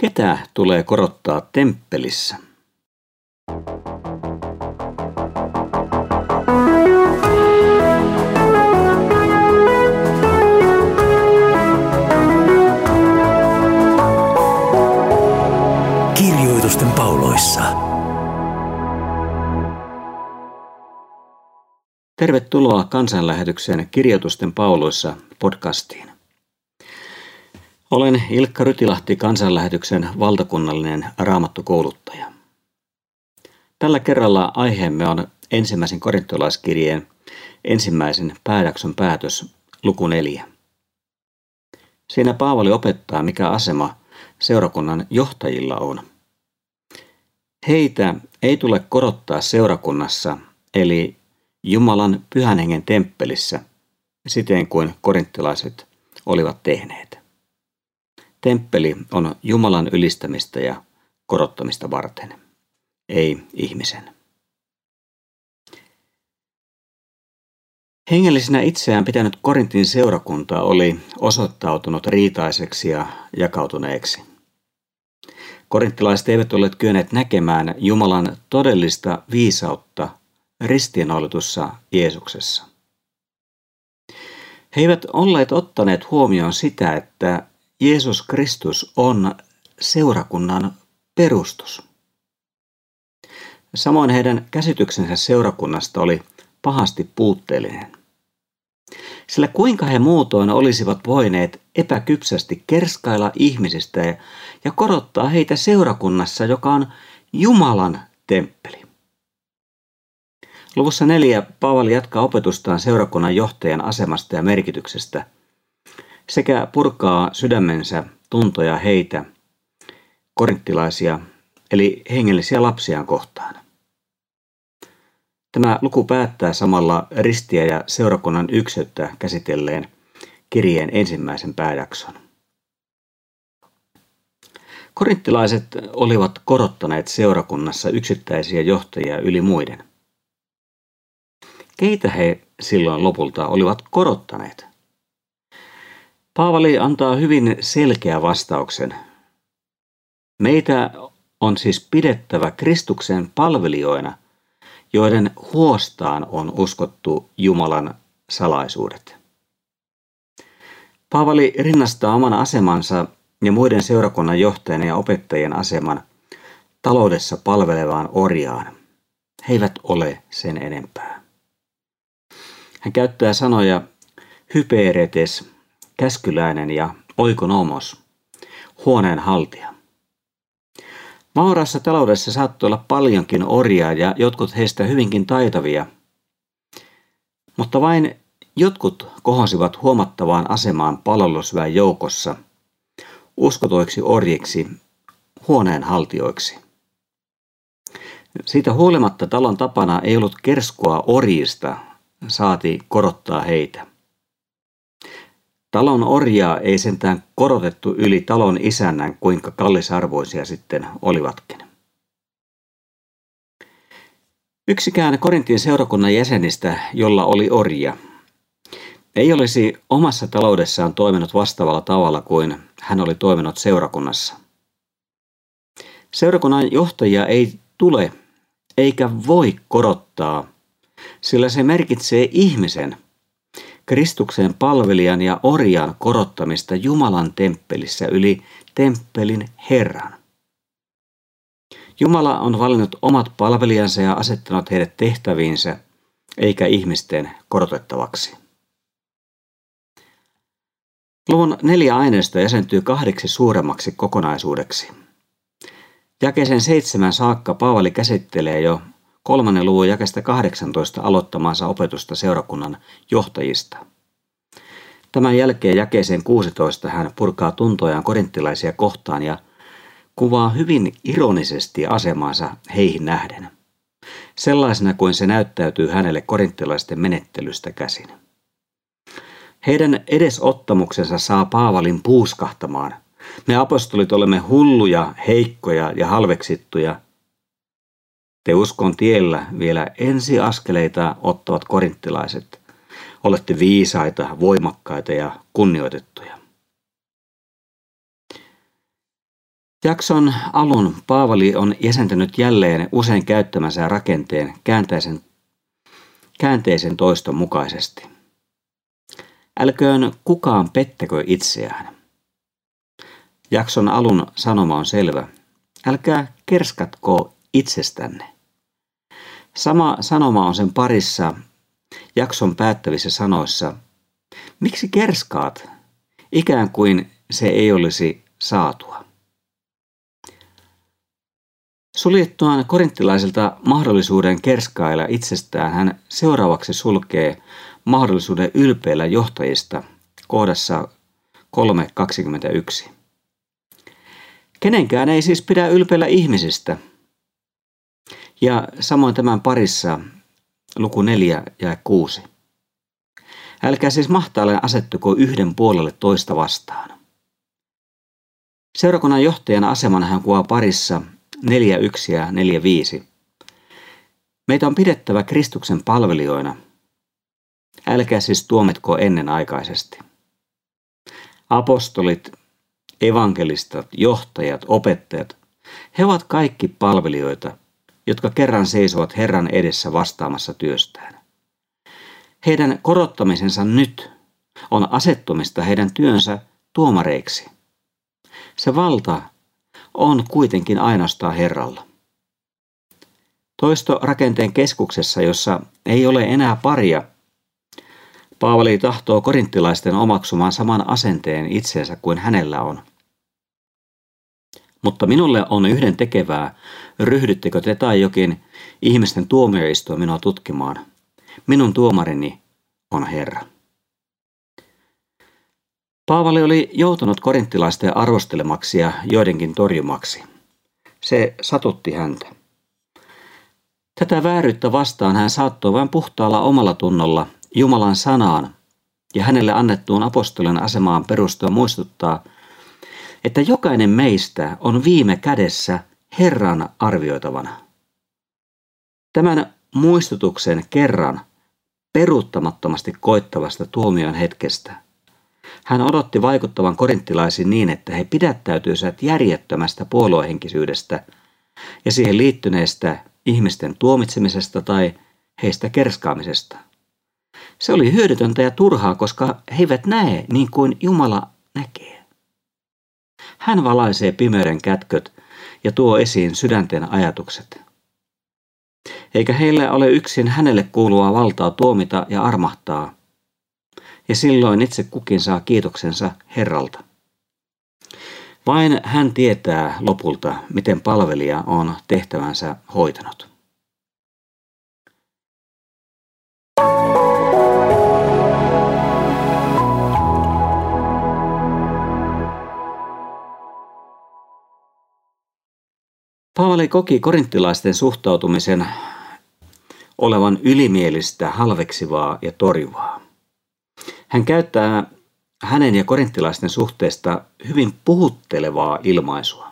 Ketä tulee korottaa temppelissä? Kirjoitusten pauloissa. Tervetuloa kansanlähetykseen Kirjoitusten pauloissa podcastiin. Olen Ilkka Rytilahti, kansanlähetyksen valtakunnallinen raamattukouluttaja. Tällä kerralla aiheemme on ensimmäisen korintolaiskirjeen ensimmäisen pääjakson päätös luku neljä. Siinä Paavali opettaa, mikä asema seurakunnan johtajilla on. Heitä ei tule korottaa seurakunnassa, eli Jumalan pyhän hengen temppelissä, siten kuin korinttilaiset olivat tehneet. Temppeli on Jumalan ylistämistä ja korottamista varten, ei ihmisen. Hengellisenä itseään pitänyt Korintin seurakunta oli osoittautunut riitaiseksi ja jakautuneeksi. Korinttilaiset eivät olleet kyenneet näkemään Jumalan todellista viisautta ristiinnaulitussa Jeesuksessa. He eivät olleet ottaneet huomioon sitä, että Jeesus Kristus on seurakunnan perustus. Samoin heidän käsityksensä seurakunnasta oli pahasti puutteellinen. Sillä kuinka he muutoin olisivat voineet epäkypsästi kerskailla ihmisistä ja, korottaa heitä seurakunnassa, joka on Jumalan temppeli. Luvussa neljä Paavali jatkaa opetustaan seurakunnan johtajan asemasta ja merkityksestä – sekä purkaa sydämensä tuntoja heitä, korinttilaisia, eli hengellisiä lapsiaan kohtaan. Tämä luku päättää samalla ristiä ja seurakunnan ykseyttä käsitelleen kirjeen ensimmäisen pääjakson. Korinttilaiset olivat korottaneet seurakunnassa yksittäisiä johtajia yli muiden. Keitä he silloin lopulta olivat korottaneet? Paavali antaa hyvin selkeä vastauksen. Meitä on siis pidettävä Kristuksen palvelijoina, joiden huostaan on uskottu Jumalan salaisuudet. Paavali rinnastaa oman asemansa ja muiden seurakunnan johtajien ja opettajien aseman taloudessa palvelevaan orjaan. He eivät ole sen enempää. Hän käyttää sanoja hyperetes käskyläinen ja oikonomos, huoneen haltija. Vauraassa taloudessa saattoi olla paljonkin orjaa ja jotkut heistä hyvinkin taitavia, mutta vain jotkut kohosivat huomattavaan asemaan palvelusväen joukossa, uskotoiksi orjiksi, huoneen haltioiksi. Siitä huolimatta talon tapana ei ollut kerskua orjista, saati korottaa heitä. Talon orjaa ei sentään korotettu yli talon isännän, kuinka kallisarvoisia sitten olivatkin. Yksikään Korintin seurakunnan jäsenistä, jolla oli orja, ei olisi omassa taloudessaan toiminut vastaavalla tavalla kuin hän oli toiminut seurakunnassa. Seurakunnan johtajia ei tule eikä voi korottaa, sillä se merkitsee ihmisen – Kristuksen palvelijan ja orjan korottamista Jumalan temppelissä yli temppelin Herran. Jumala on valinnut omat palvelijansa ja asettanut heidät tehtäviinsä, eikä ihmisten korotettavaksi. Luvun neljä aineisto jäsentyy kahdeksi suuremmaksi kokonaisuudeksi. Jakeeseen seitsemän saakka Paavali käsittelee jo kolmannen luvun jakesta 18 aloittamaansa opetusta seurakunnan johtajista. Tämän jälkeen jakeeseen 16 hän purkaa tuntojaan korinttilaisia kohtaan ja kuvaa hyvin ironisesti asemaansa heihin nähden. Sellaisena kuin se näyttäytyy hänelle korinttilaisten menettelystä käsin. Heidän edesottamuksensa saa Paavalin puuskahtamaan. Me apostolit olemme hulluja, heikkoja ja halveksittuja – te uskon tiellä vielä ensiaskeleita ottavat korinttilaiset. Olette viisaita, voimakkaita ja kunnioitettuja. Jakson alun Paavali on jäsentänyt jälleen usein käyttämänsä rakenteen käänteisen, käänteisen toiston mukaisesti. Älköön kukaan pettäkö itseään. Jakson alun sanoma on selvä. Älkää kerskatko itsestänne. Sama sanoma on sen parissa jakson päättävissä sanoissa. Miksi kerskaat? Ikään kuin se ei olisi saatua. Suljettuaan korinttilaisilta mahdollisuuden kerskailla itsestään hän seuraavaksi sulkee mahdollisuuden ylpeillä johtajista kohdassa 3.21. Kenenkään ei siis pidä ylpeillä ihmisistä. Ja samoin tämän parissa luku 4 ja 6. Älkää siis mahtaalle asettuko yhden puolelle toista vastaan. Seurakunnan johtajan aseman hän kuvaa parissa 4.1 ja 4.5. Meitä on pidettävä Kristuksen palvelijoina. Älkää siis tuomitko ennenaikaisesti. Apostolit, evankelistat, johtajat, opettajat, he ovat kaikki palvelijoita, jotka kerran seisovat Herran edessä vastaamassa työstään. Heidän korottamisensa nyt on asettumista heidän työnsä tuomareiksi. Se valta on kuitenkin ainoastaan Herralla. Toisto rakenteen keskuksessa, jossa ei ole enää paria, Paavali tahtoo korinttilaisten omaksumaan saman asenteen itseensä kuin hänellä on. Mutta minulle on yhden tekevää, ryhdyttekö te tai jokin ihmisten tuomioistuin minua tutkimaan. Minun tuomarini on Herra. Paavali oli joutunut korinttilaisten arvostelemaksi ja joidenkin torjumaksi. Se satutti häntä. Tätä vääryyttä vastaan hän saattoi vain puhtaalla omalla tunnolla Jumalan sanaan ja hänelle annettuun apostolin asemaan perustua muistuttaa, että jokainen meistä on viime kädessä Herran arvioitavana. Tämän muistutuksen kerran peruuttamattomasti koittavasta tuomion hetkestä – hän odotti vaikuttavan korinttilaisiin niin, että he pidättäytyisivät järjettömästä puoluehenkisyydestä ja siihen liittyneestä ihmisten tuomitsemisesta tai heistä kerskaamisesta. Se oli hyödytöntä ja turhaa, koska he eivät näe niin kuin Jumala näkee. Hän valaisee pimeyden kätköt ja tuo esiin sydänten ajatukset. Eikä heillä ole yksin hänelle kuuluvaa valtaa tuomita ja armahtaa – ja silloin itse kukin saa kiitoksensa Herralta. Vain hän tietää lopulta, miten palvelija on tehtävänsä hoitanut. Paavali koki korinttilaisten suhtautumisen olevan ylimielistä, halveksivaa ja torjuvaa. Hän käyttää hänen ja korinttilaisten suhteesta hyvin puhuttelevaa ilmaisua.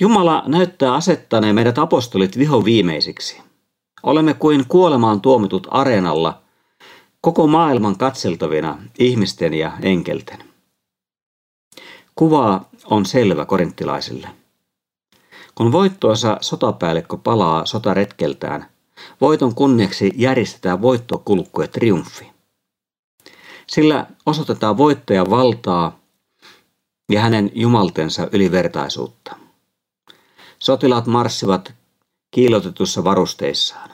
Jumala näyttää asettaneen meidät apostolit viho viimeisiksi. Olemme kuin kuolemaan tuomitut areenalla, koko maailman katseltavina ihmisten ja enkelten. Kuva on selvä korinttilaisille. Kun voittoisa sotapäällikkö palaa sotaretkeltään, voiton kunniaksi järjestetään voittokulku ja triumfi. Sillä osoitetaan voittajan valtaa ja hänen jumaltensa ylivertaisuutta. Sotilaat marssivat kiilotetussa varusteissaan.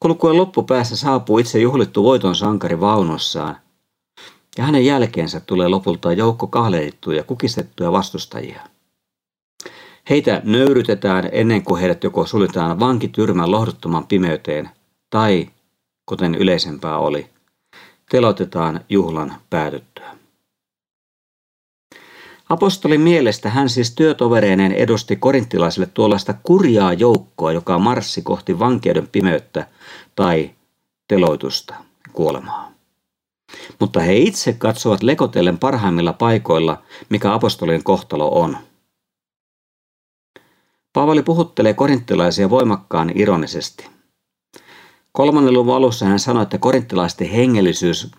Kulkuen loppupäässä saapuu itse juhlittu voiton sankari vaunussaan, ja hänen jälkeensä tulee lopulta joukko kahlehdittuja kukistettuja vastustajia. Heitä nöyrytetään ennen kuin heidät joko suljetaan vankityrmän lohduttoman pimeyteen, tai, kuten yleisempää oli, telotetaan juhlan päätyttyä. Apostolin mielestä hän siis työtovereineen edusti korinttilaisille tuollaista kurjaa joukkoa, joka marssi kohti vankeuden pimeyttä tai teloitusta, kuolemaa. Mutta he itse katsovat lekotellen parhaimmilla paikoilla, mikä apostolien kohtalo on. Paavali puhuttelee korinttilaisia voimakkaan ironisesti. Kolmannen luvun alussa hän sanoi, että korinttilaisten hengellisyys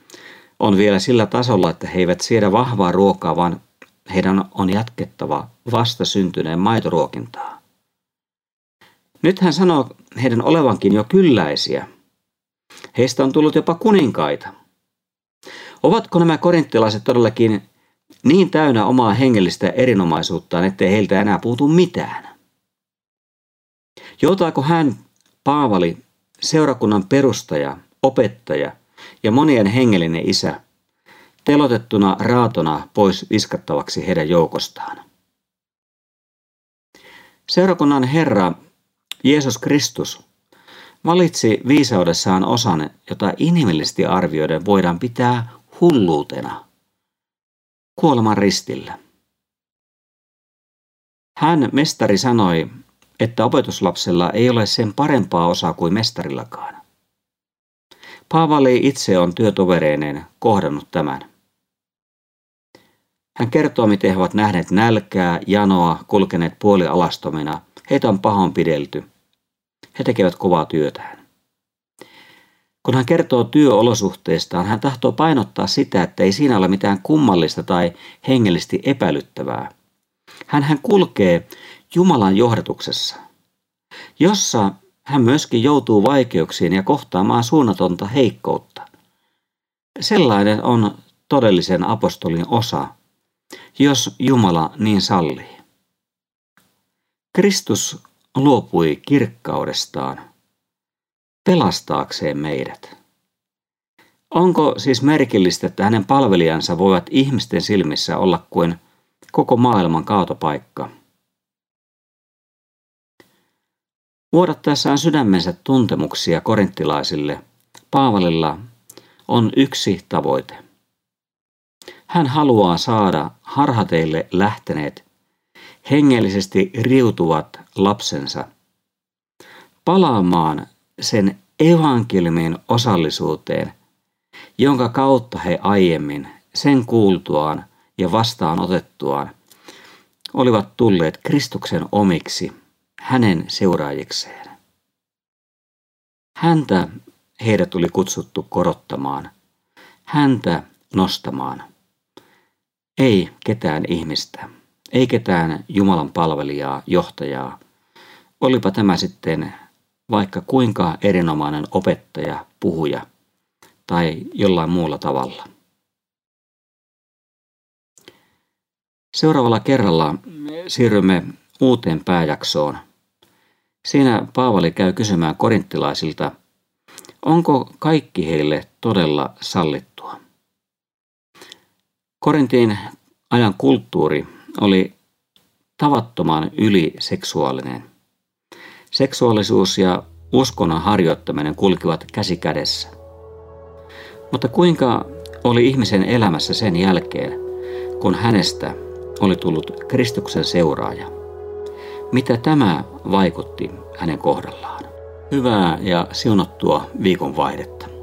on vielä sillä tasolla, että he eivät siedä vahvaa ruokaa, vaan heidän on jatkettava vasta syntyneen maitoruokintaa. Nyt hän sanoo heidän olevankin jo kylläisiä. Heistä on tullut jopa kuninkaita. Ovatko nämä korinttilaiset todellakin niin täynnä omaa hengellistä erinomaisuuttaan, ettei heiltä enää puutu mitään? Joutaako hän, Paavali, seurakunnan perustaja, opettaja ja monien hengellinen isä, telotettuna raatona pois viskattavaksi heidän joukostaan? Seurakunnan Herra Jeesus Kristus valitsi viisaudessaan osan, jota inhimillisesti arvioiden voidaan pitää hulluutena. Kuoleman ristillä. Hän, mestari, sanoi, että opetuslapsella ei ole sen parempaa osaa kuin mestarillakaan. Paavali itse on työtovereineen kohdannut tämän. Hän kertoo, miten he ovat nähneet nälkää, janoa, kulkeneet puolialastomina. Heitä on pahoinpidelty. He tekevät kovaa työtään. Kun hän kertoo työolosuhteistaan, hän tahtoo painottaa sitä, että ei siinä ole mitään kummallista tai hengellisesti epäilyttävää. Hän, hän kulkee Jumalan johdatuksessa, jossa hän myöskin joutuu vaikeuksiin ja kohtaamaan suunnatonta heikkoutta. Sellainen on todellisen apostolin osa, jos Jumala niin sallii. Kristus luopui kirkkaudestaan pelastaakseen meidät. Onko siis merkillistä, että hänen palvelijansa voivat ihmisten silmissä olla kuin koko maailman kaatopaikka? Vuodattaessaan sydämensä tuntemuksia korinttilaisille, Paavalilla on yksi tavoite. Hän haluaa saada harhateille lähteneet, hengellisesti riutuvat lapsensa palaamaan sen evankeliumin osallisuuteen, jonka kautta he aiemmin sen kuultuaan ja vastaanotettuaan olivat tulleet Kristuksen omiksi hänen seuraajikseen. Häntä heidät oli kutsuttu korottamaan, häntä nostamaan. Ei ketään ihmistä, ei ketään Jumalan palvelijaa, johtajaa. Olipa tämä sitten vaikka kuinka erinomainen opettaja, puhuja tai jollain muulla tavalla. Seuraavalla kerralla siirrymme uuteen pääjaksoon. Siinä Paavali käy kysymään korinttilaisilta, onko kaikki heille todella sallittua. Korintin ajan kulttuuri oli tavattoman yliseksuaalinen – Seksuaalisuus ja uskonnon harjoittaminen kulkivat käsi kädessä. Mutta kuinka oli ihmisen elämässä sen jälkeen, kun hänestä oli tullut Kristuksen seuraaja? Mitä tämä vaikutti hänen kohdallaan? Hyvää ja siunattua viikonvaihdetta.